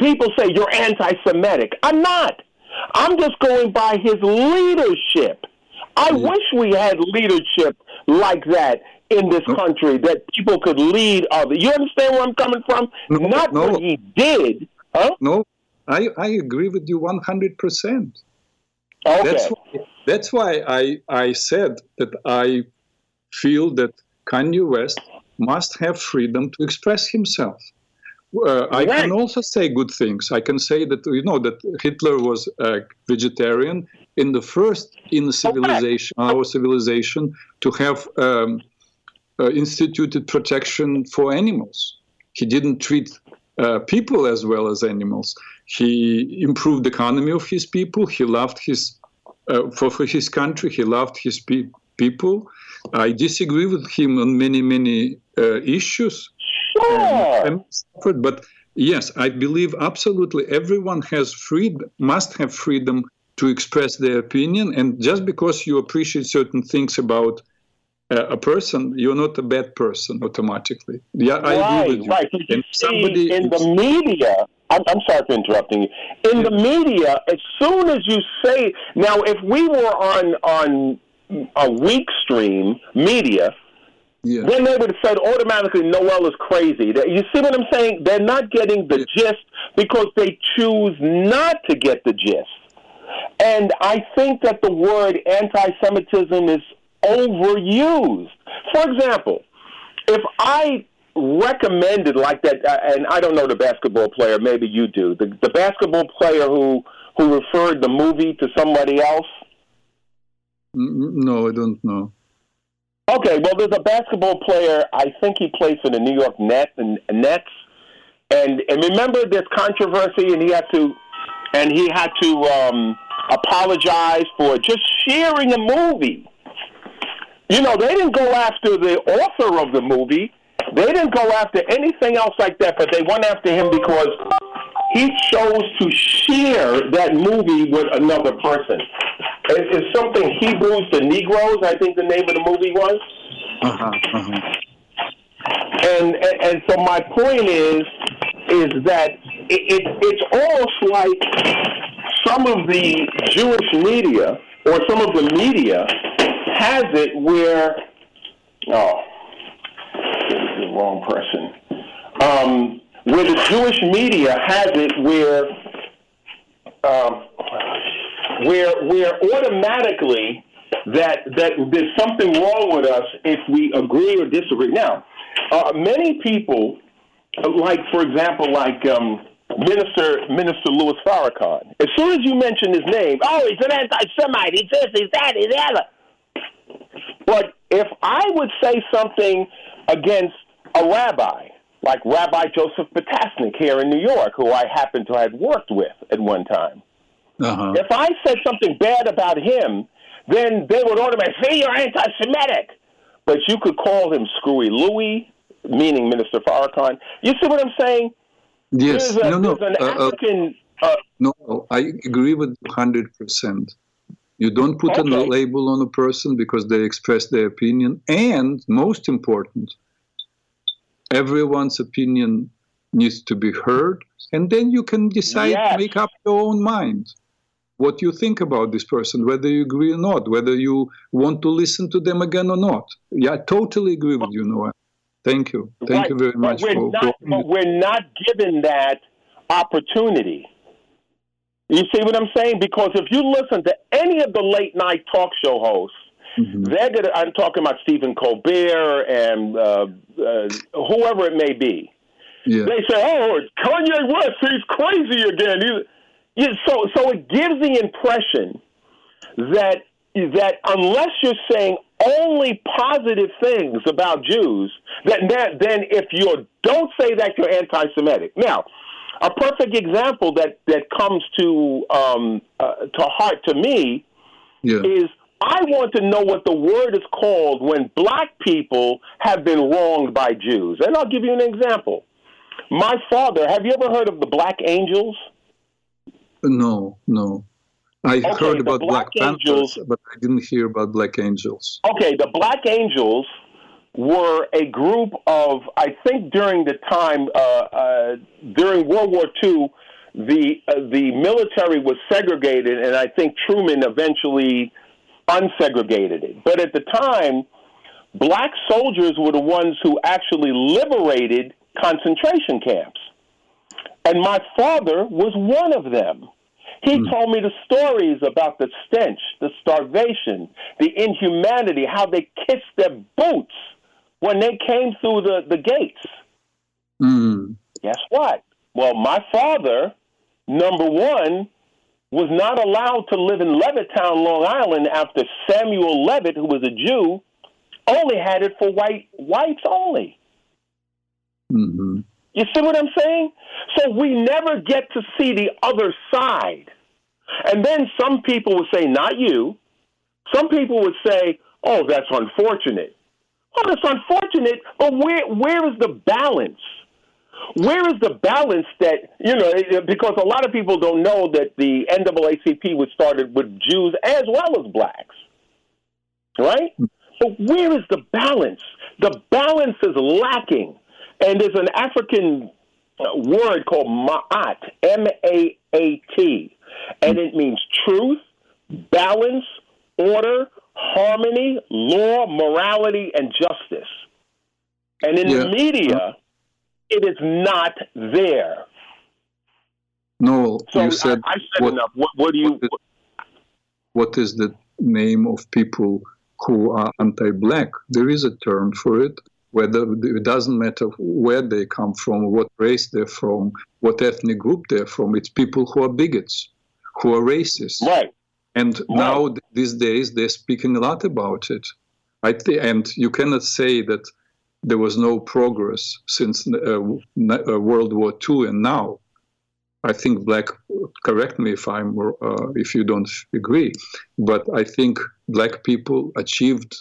people say you're anti Semitic. I'm not. I'm just going by his leadership. I mm. wish we had leadership like that in this country that people could lead others. You understand where I'm coming from? No, Not no. what he did. Huh? No, I, I agree with you 100%. Okay. That's why, that's why I, I said that I feel that Kanye West must have freedom to express himself. Uh, I right. can also say good things. I can say that you know that Hitler was a vegetarian in the first in civilization, our civilization, to have um, uh, instituted protection for animals. He didn't treat uh, people as well as animals. He improved the economy of his people. He loved his uh, for, for his country. He loved his pe- people. I disagree with him on many many uh, issues. Sure. but yes, I believe absolutely everyone has freedom, must have freedom to express their opinion. And just because you appreciate certain things about a person, you're not a bad person automatically. Yeah, I right, agree with you. Right, you somebody in the media. I'm, I'm sorry for interrupting you. In yeah. the media, as soon as you say now, if we were on on a weak stream media, yeah. then they would have said automatically Noel is crazy. You see what I'm saying? They're not getting the yeah. gist because they choose not to get the gist. And I think that the word anti Semitism is overused. For example, if I recommended like that, uh, and I don't know the basketball player, maybe you do, the, the basketball player who, who referred the movie to somebody else? No, I don't know. Okay, well, there's a basketball player. I think he plays for the New York Nets and Nets, and and remember this controversy, and he had to, and he had to um, apologize for just sharing a movie. You know, they didn't go after the author of the movie. They didn't go after anything else like that, but they went after him because he chose to share that movie with another person. It's something Hebrews to Negroes, I think the name of the movie was. Uh-huh, uh-huh. And, and and so my point is is that it, it it's almost like some of the Jewish media or some of the media has it where, oh, the wrong person. Um, where the Jewish media has it where um, where where automatically that that there's something wrong with us if we agree or disagree. Now, uh, many people, like for example, like um, Minister Minister Louis Farrakhan, as soon as you mention his name, oh, he's an anti-Semite, he's this, he's that, he's the other. But if I would say something against a rabbi, like Rabbi Joseph Potasnik here in New York, who I happen to have worked with at one time, uh-huh. if I said something bad about him, then they would automatically say you're anti-Semitic. But you could call him Screwy Louie, meaning Minister Farrakhan. You see what I'm saying? Yes. A, no, no. an uh, African. Uh, no, I agree with hundred percent. You don't put okay. a label on a person because they express their opinion, and most important, everyone's opinion needs to be heard, and then you can decide yes. to make up your own mind what you think about this person, whether you agree or not, whether you want to listen to them again or not. Yeah, I totally agree with you, Noah. Thank you. Thank right. you very much. But we're, for, not, but we're not given that opportunity. You see what I'm saying? Because if you listen to any of the late night talk show hosts, mm-hmm. they're gonna. I'm talking about Stephen Colbert and uh, uh, whoever it may be. Yeah. They say, "Oh, Kanye West, he's crazy again." He's, yeah, so so it gives the impression that that unless you're saying only positive things about Jews, that, that then if you don't say that you're anti-Semitic. Now, a perfect example that that comes to um, uh, to heart to me yeah. is I want to know what the word is called when black people have been wronged by Jews, and I'll give you an example. My father, have you ever heard of the Black Angels? No, no. I okay, heard about Black, Black Angels, Panthers, but I didn't hear about Black Angels. Okay, the Black Angels were a group of, I think, during the time uh, uh, during World War II, the uh, the military was segregated, and I think Truman eventually unsegregated it. But at the time, black soldiers were the ones who actually liberated concentration camps. And my father was one of them. He mm. told me the stories about the stench, the starvation, the inhumanity, how they kissed their boots when they came through the, the gates. Mm. Guess what? Well, my father, number one, was not allowed to live in Levittown, Long Island after Samuel Levitt, who was a Jew, only had it for white whites only. Mm-hmm. You see what I'm saying? So we never get to see the other side. And then some people would say, not you. Some people would say, oh, that's unfortunate. Oh, that's unfortunate, but where where is the balance? Where is the balance that, you know, because a lot of people don't know that the NAACP was started with Jews as well as blacks, right? But where is the balance? The balance is lacking. And there's an African uh, word called ma'at, M A A T, and it means truth, balance, order, harmony, law, morality, and justice. And in yeah. the media, uh-huh. it is not there. No, so you said. I, I said what, enough. What, what do you? What is, what is the name of people who are anti-black? There is a term for it whether it doesn't matter where they come from, what race they're from, what ethnic group they're from. It's people who are bigots, who are racist. Right. And right. now these days they're speaking a lot about it. Th- and you cannot say that there was no progress since uh, uh World War II and now. I think black. Correct me if I'm uh, if you don't agree, but I think black people achieved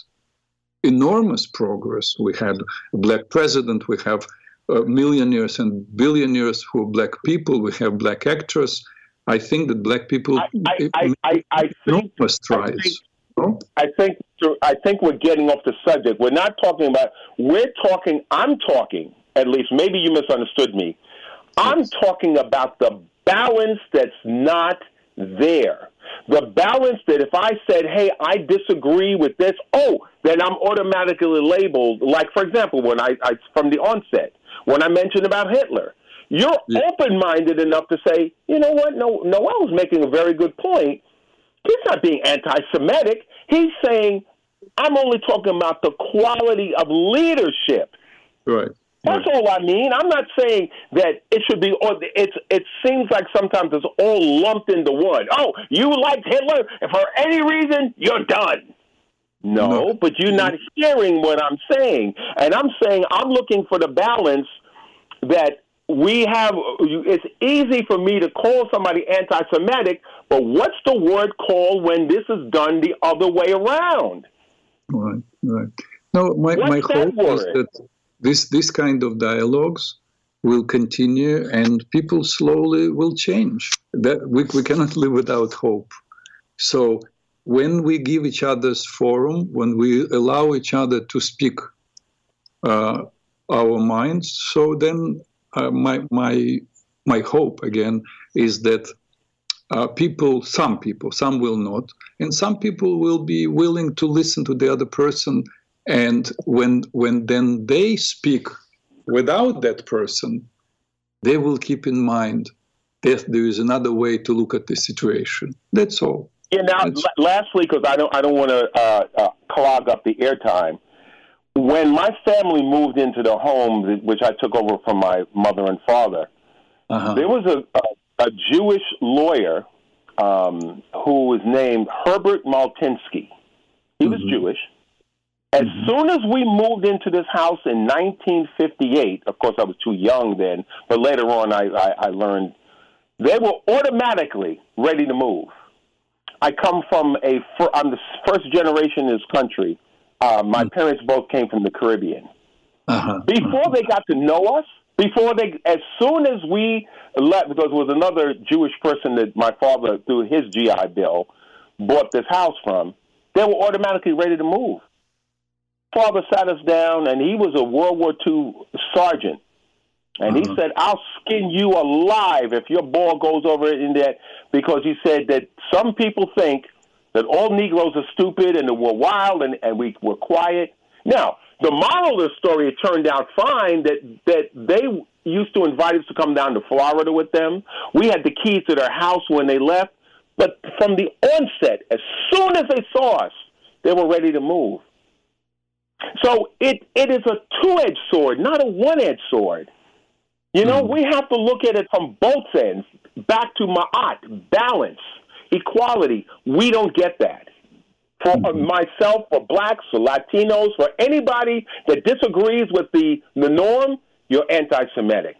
enormous progress. We had a black president, we have uh, millionaires and billionaires who are black people, we have black actors. I think that black people I, I, I, I, I think, strides. I think I think we're getting off the subject. We're not talking about. We're talking. I'm talking. At least, maybe you misunderstood me. I'm talking about the balance that's not there. The balance that if I said, hey, I disagree with this, oh, then I'm automatically labeled. Like, for example, when I, I from the onset, when I mentioned about Hitler, you're yeah. open minded enough to say, you know what? No, Noel was making a very good point. He's not being anti Semitic. He's saying, I'm only talking about the quality of leadership. Right. That's right. all I mean. I'm not saying that it should be. Or it's. It seems like sometimes it's all lumped into one. Oh, you liked Hitler, and for any reason, you're done. No, no, but you're not mm-hmm. hearing what I'm saying. And I'm saying I'm looking for the balance that we have. It's easy for me to call somebody anti Semitic, but what's the word called when this is done the other way around? Right, right. No, my, my hope is that this, this kind of dialogues will continue and people slowly will change. That we, we cannot live without hope. So when we give each other's forum, when we allow each other to speak uh, our minds, so then uh, my my my hope again is that uh, people, some people, some will not, and some people will be willing to listen to the other person, and when when then they speak without that person, they will keep in mind that there is another way to look at the situation. That's all. Yeah. Now, l- lastly, because I don't, I don't want to uh, uh, clog up the airtime. When my family moved into the home, which I took over from my mother and father, uh-huh. there was a, a, a Jewish lawyer um, who was named Herbert Maltinsky. He mm-hmm. was Jewish. As mm-hmm. soon as we moved into this house in 1958, of course I was too young then, but later on I, I, I learned they were automatically ready to move. I come from a, I'm the first generation in this country. Uh, my parents both came from the Caribbean. Uh-huh. Before they got to know us, before they, as soon as we left, because it was another Jewish person that my father, through his GI Bill, bought this house from, they were automatically ready to move. Father sat us down, and he was a World War II sergeant and uh-huh. he said, I'll skin you alive if your ball goes over in that, because he said that some people think that all Negroes are stupid and that we're wild and, and we, we're quiet. Now, the moral of the story, it turned out fine that, that they used to invite us to come down to Florida with them. We had the keys to their house when they left. But from the onset, as soon as they saw us, they were ready to move. So it, it is a two edged sword, not a one edged sword. You know, mm. we have to look at it from both ends. Back to Ma'at, balance, equality. We don't get that. For mm-hmm. myself, for blacks, for Latinos, for anybody that disagrees with the, the norm, you're anti Semitic.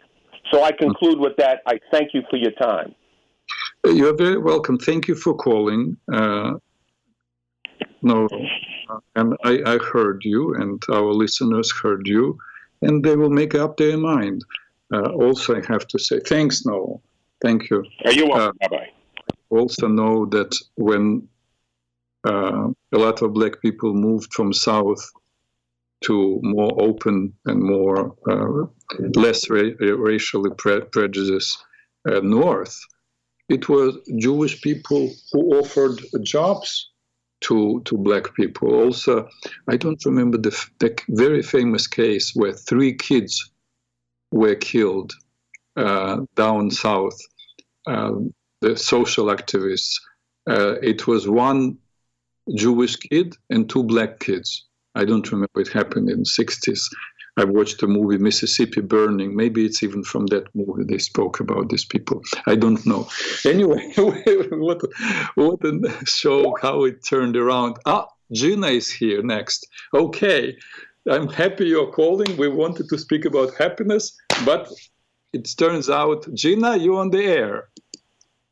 So I conclude with that. I thank you for your time. You're very welcome. Thank you for calling. Uh, no, and I, I heard you, and our listeners heard you, and they will make up their mind uh, also I have to say thanks, Noel. Thank you. Are you welcome. Uh, bye Also know that when uh, a lot of black people moved from south to more open and more uh, less ra- racially pre- prejudice uh, north, it was Jewish people who offered jobs to to black people. Also, I don't remember the, the very famous case where three kids were killed uh, down south, uh, the social activists. Uh, it was one Jewish kid and two black kids. I don't remember. It happened in the 60s. I watched the movie Mississippi Burning. Maybe it's even from that movie they spoke about these people. I don't know. Anyway, what what a show! How it turned around. Ah, Gina is here next. Okay, I'm happy you're calling. We wanted to speak about happiness, but it turns out, Gina, you're on the air.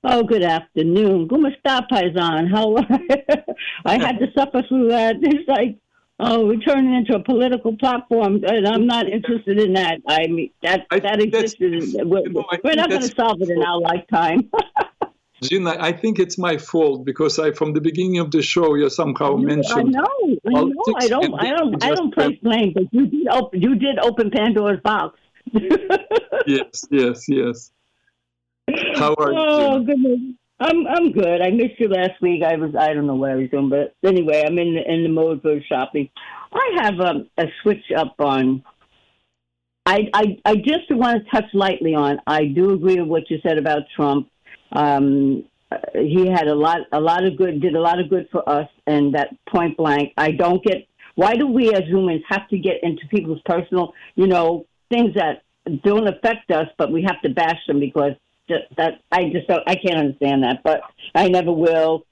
Oh, good afternoon. Gumasta Paisan. How I had to suffer through that. It's like, oh, we're turning into a political platform, and I'm not interested in that. I mean, that I that existed. We're, you know, we're not going to solve it in our lifetime. Gina, I think it's my fault because I, from the beginning of the show, you somehow mentioned. I know, I know. I don't, I don't, I don't place blame, but you did open, you did open Pandora's box. yes, yes, yes. How are you? Oh goodness, I'm I'm good. I missed you last week. I was I don't know what I was doing, but anyway, I'm in the, in the mode for shopping. I have um, a switch up on I, I, I just want to touch lightly on. I do agree with what you said about Trump. Um, he had a lot, a lot of good, did a lot of good for us, and that point blank. I don't get why do we as humans have to get into people's personal, you know, things that don't affect us, but we have to bash them because that I just don't, I can't understand that, but I never will.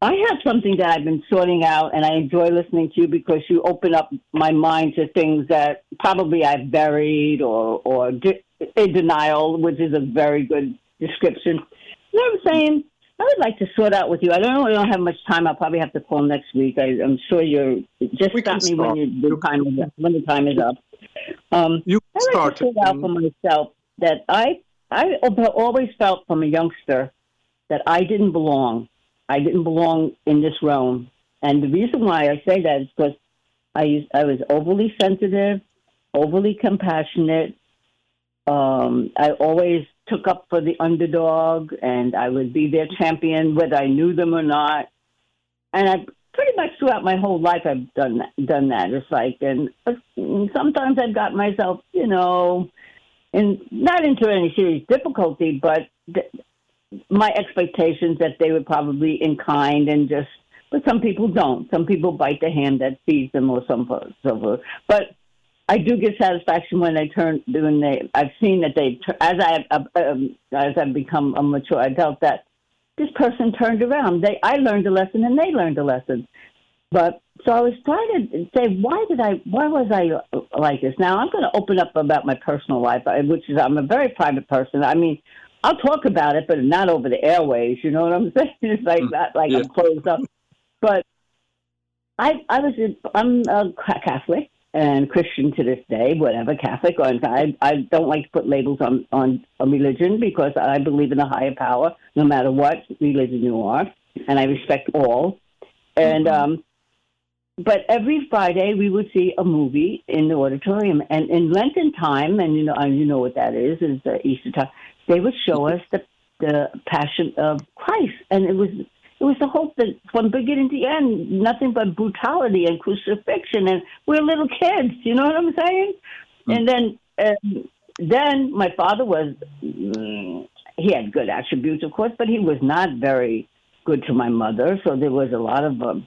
I have something that I've been sorting out, and I enjoy listening to you because you open up my mind to things that probably I've buried or or in denial, which is a very good description. You know what I'm saying? I would like to sort out with you. I don't know. I don't have much time. I'll probably have to call next week. I, am sure you're just we stop me start. when you, the time is up, when the time is up. Um, you I like start. to sort out for myself that I I always felt from a youngster that I didn't belong. I didn't belong in this realm. And the reason why I say that is because I used, I was overly sensitive, overly compassionate. Um, I always took up for the underdog, and I would be their champion whether I knew them or not. And I pretty much throughout my whole life I've done that, done that. It's like, and sometimes I've got myself, you know, and not into any serious difficulty, but th- my expectations that they would probably in kind and just, but some people don't. Some people bite the hand that feeds them or some so forth. But I do get satisfaction when they turn when they. I've seen that they as I uh, um, as I've become a mature adult that this person turned around. They I learned a lesson and they learned a lesson. But so I was trying to say, why did I? Why was I like this? Now I'm going to open up about my personal life, which is I'm a very private person. I mean, I'll talk about it, but not over the airways. You know what I'm saying? It's like mm. not like yeah. I'm closed up. But I I was I'm a Catholic and Christian to this day, whatever Catholic. Or I I don't like to put labels on on a religion because I believe in a higher power, no matter what religion you are, and I respect all. And mm-hmm. um, but every Friday we would see a movie in the auditorium, and in Lenten time, and you know, and you know what that is, is the Easter time they would show us the the passion of Christ, and it was it was the hope that from beginning to end, nothing but brutality and crucifixion, and we're little kids. You know what I'm saying? Mm-hmm. And then um, then my father was mm, he had good attributes, of course, but he was not very good to my mother. So there was a lot of um,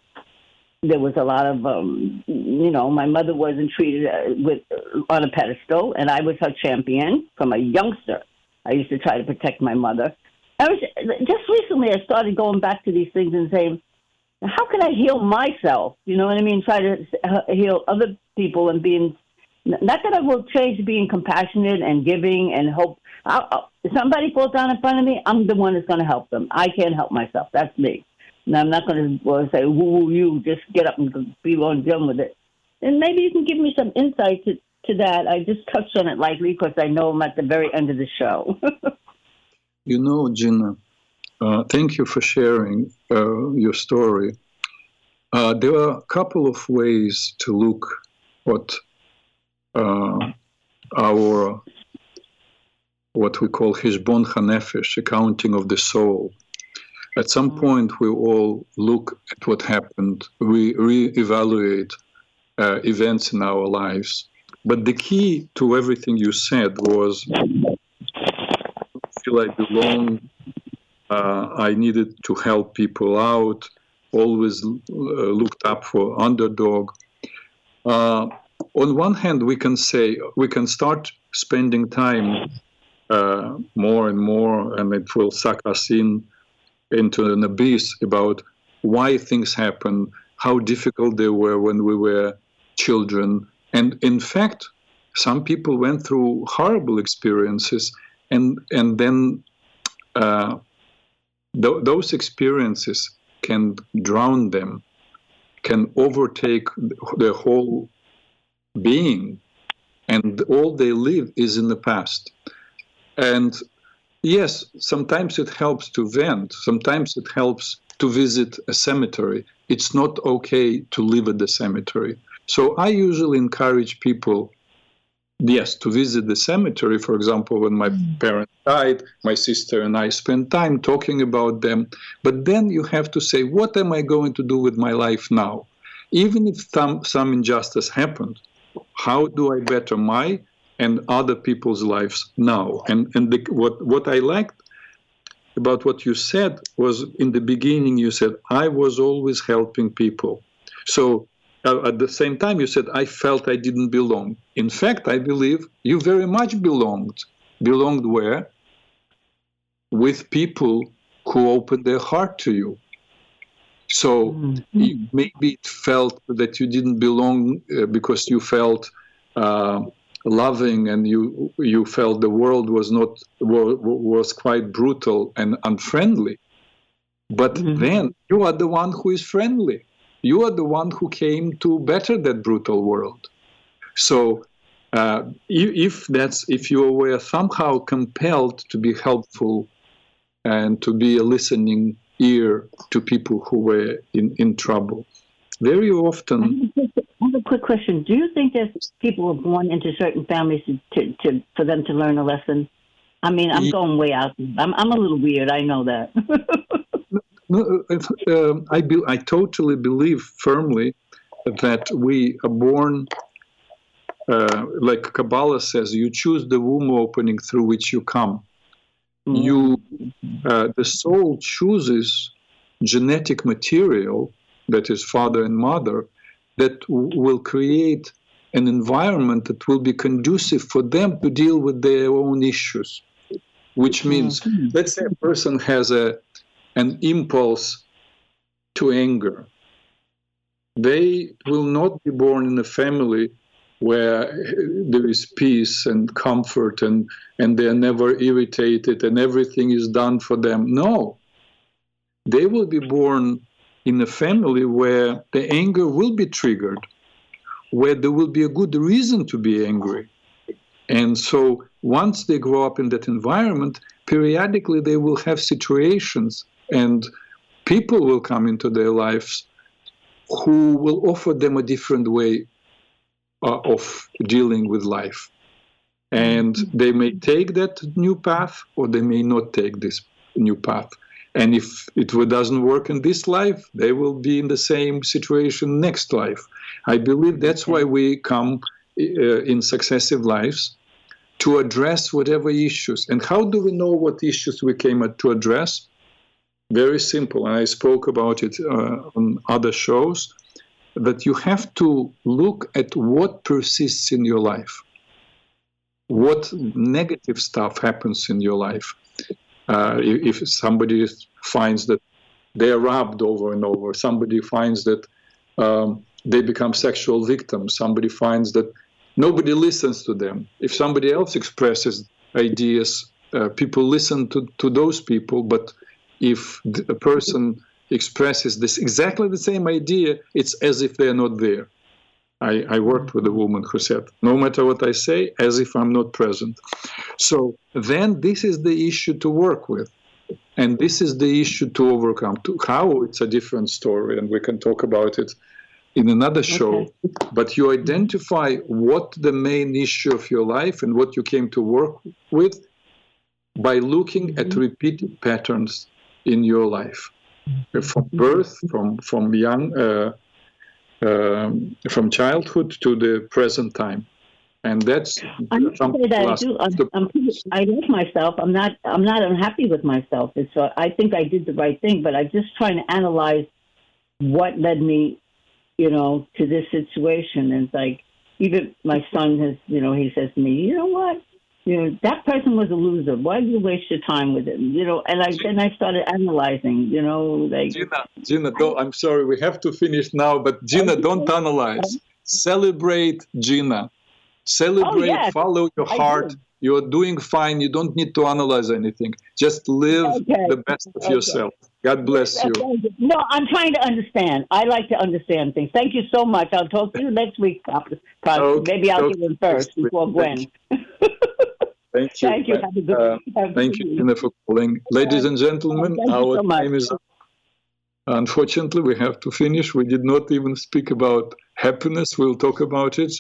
there was a lot of um, you know my mother wasn't treated uh, with uh, on a pedestal, and I was her champion from a youngster. I used to try to protect my mother. I was just recently. I started going back to these things and saying, "How can I heal myself?" You know what I mean? Try to heal other people and being. Not that I will change being compassionate and giving and hope. I'll, I'll, somebody falls down in front of me, I'm the one that's going to help them. I can't help myself. That's me. And I'm not going to say, woo, woo, you, just get up and be on done with it. And maybe you can give me some insight to, to that. I just touched on it lightly because I know I'm at the very end of the show. you know, Gina, uh, thank you for sharing uh, your story. Uh, there are a couple of ways to look at uh, our what we call hishbon hanefesh, accounting of the soul. At some mm. point, we all look at what happened. We re-evaluate uh, events in our lives, but the key to everything you said was feel I belong. Uh, I needed to help people out. Always uh, looked up for underdog. Uh, on one hand, we can say we can start spending time uh, more and more, and it will suck us in into an abyss about why things happen, how difficult they were when we were children, and in fact, some people went through horrible experiences, and and then uh, th- those experiences can drown them, can overtake their whole being, and all they live is in the past. And yes, sometimes it helps to vent. Sometimes it helps to visit a cemetery. It's not okay to live at the cemetery so I usually encourage people, yes, to visit the cemetery. For example, when my mm. parents died, my sister and I spent time talking about them. But then you have to say, what am I going to do with my life now? Even if some, some injustice happened, how do I better my and other people's lives now. And and the, what what I liked about what you said was in the beginning you said I was always helping people. So uh, at the same time you said I felt I didn't belong. In fact, I believe you very much belonged. Belonged where? With people who opened their heart to you. So mm-hmm. maybe it felt that you didn't belong uh, because you felt uh, loving and you you felt the world was not was quite brutal and unfriendly. But mm-hmm. then you are the one who is friendly. You are the one who came to better that brutal world. So uh, if that's if you were somehow compelled to be helpful and to be a listening ear to people who were in, in trouble. Very often. I have a quick question. Do you think that people are born into certain families to, to for them to learn a lesson? I mean, I'm going way out. I'm, I'm a little weird. I know that. no, uh, I, be, I totally believe firmly that we are born, uh, like Kabbalah says, you choose the womb opening through which you come you uh, the soul chooses genetic material that is father and mother that w- will create an environment that will be conducive for them to deal with their own issues which means mm-hmm. let's say a person has a an impulse to anger they will not be born in a family where there is peace and comfort and, and they're never irritated and everything is done for them. No. They will be born in a family where the anger will be triggered, where there will be a good reason to be angry. And so once they grow up in that environment, periodically they will have situations and people will come into their lives who will offer them a different way uh, of dealing with life. And they may take that new path or they may not take this new path. And if it doesn't work in this life, they will be in the same situation next life. I believe that's why we come uh, in successive lives to address whatever issues. And how do we know what issues we came to address? Very simple. And I spoke about it uh, on other shows that you have to look at what persists in your life, what negative stuff happens in your life. Uh, if somebody finds that they are robbed over and over, somebody finds that um, they become sexual victims, somebody finds that nobody listens to them. If somebody else expresses ideas, uh, people listen to, to those people, but if a person expresses this exactly the same idea, it's as if they're not there. I, I, worked with a woman who said, no matter what I say, as if I'm not present. So then this is the issue to work with. And this is the issue to overcome. To how it's a different story, and we can talk about it in another show. Okay. But you identify what the main issue of your life and what you came to work with by looking mm-hmm. at repeated patterns in your life from birth, from from young, uh, from childhood to the present time, and that's. I'm that I do. I'm, I'm, i love myself. I'm not. I'm not unhappy with myself. It's. Uh, I think I did the right thing, but I'm just trying to analyze what led me, you know, to this situation. And it's like even my son has, you know, he says to me, you know what? You know, that person was a loser. Why did you waste your time with him? You know, and I then I started analyzing, you know, like Gina, Gina, don't, I'm sorry, we have to finish now, but Gina, don't analyze. Celebrate Gina. Celebrate, oh, yes, follow your heart. You're doing fine. You don't need to analyze anything. Just live okay. the best of okay. yourself. God bless you. No, I'm trying to understand. I like to understand things. Thank you so much. I'll talk to you next week, Okay. Maybe I'll okay. get in first before Gwen. Thank you. Thank you. Have a good, uh, have thank you, Tina, for calling. Ladies and gentlemen, our so time is up. Unfortunately, we have to finish. We did not even speak about happiness. We'll talk about it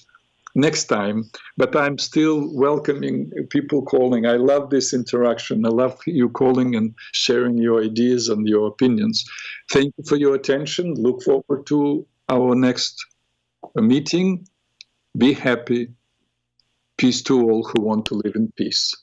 next time. But I'm still welcoming people calling. I love this interaction. I love you calling and sharing your ideas and your opinions. Thank you for your attention. Look forward to our next meeting. Be happy Peace to all who want to live in peace.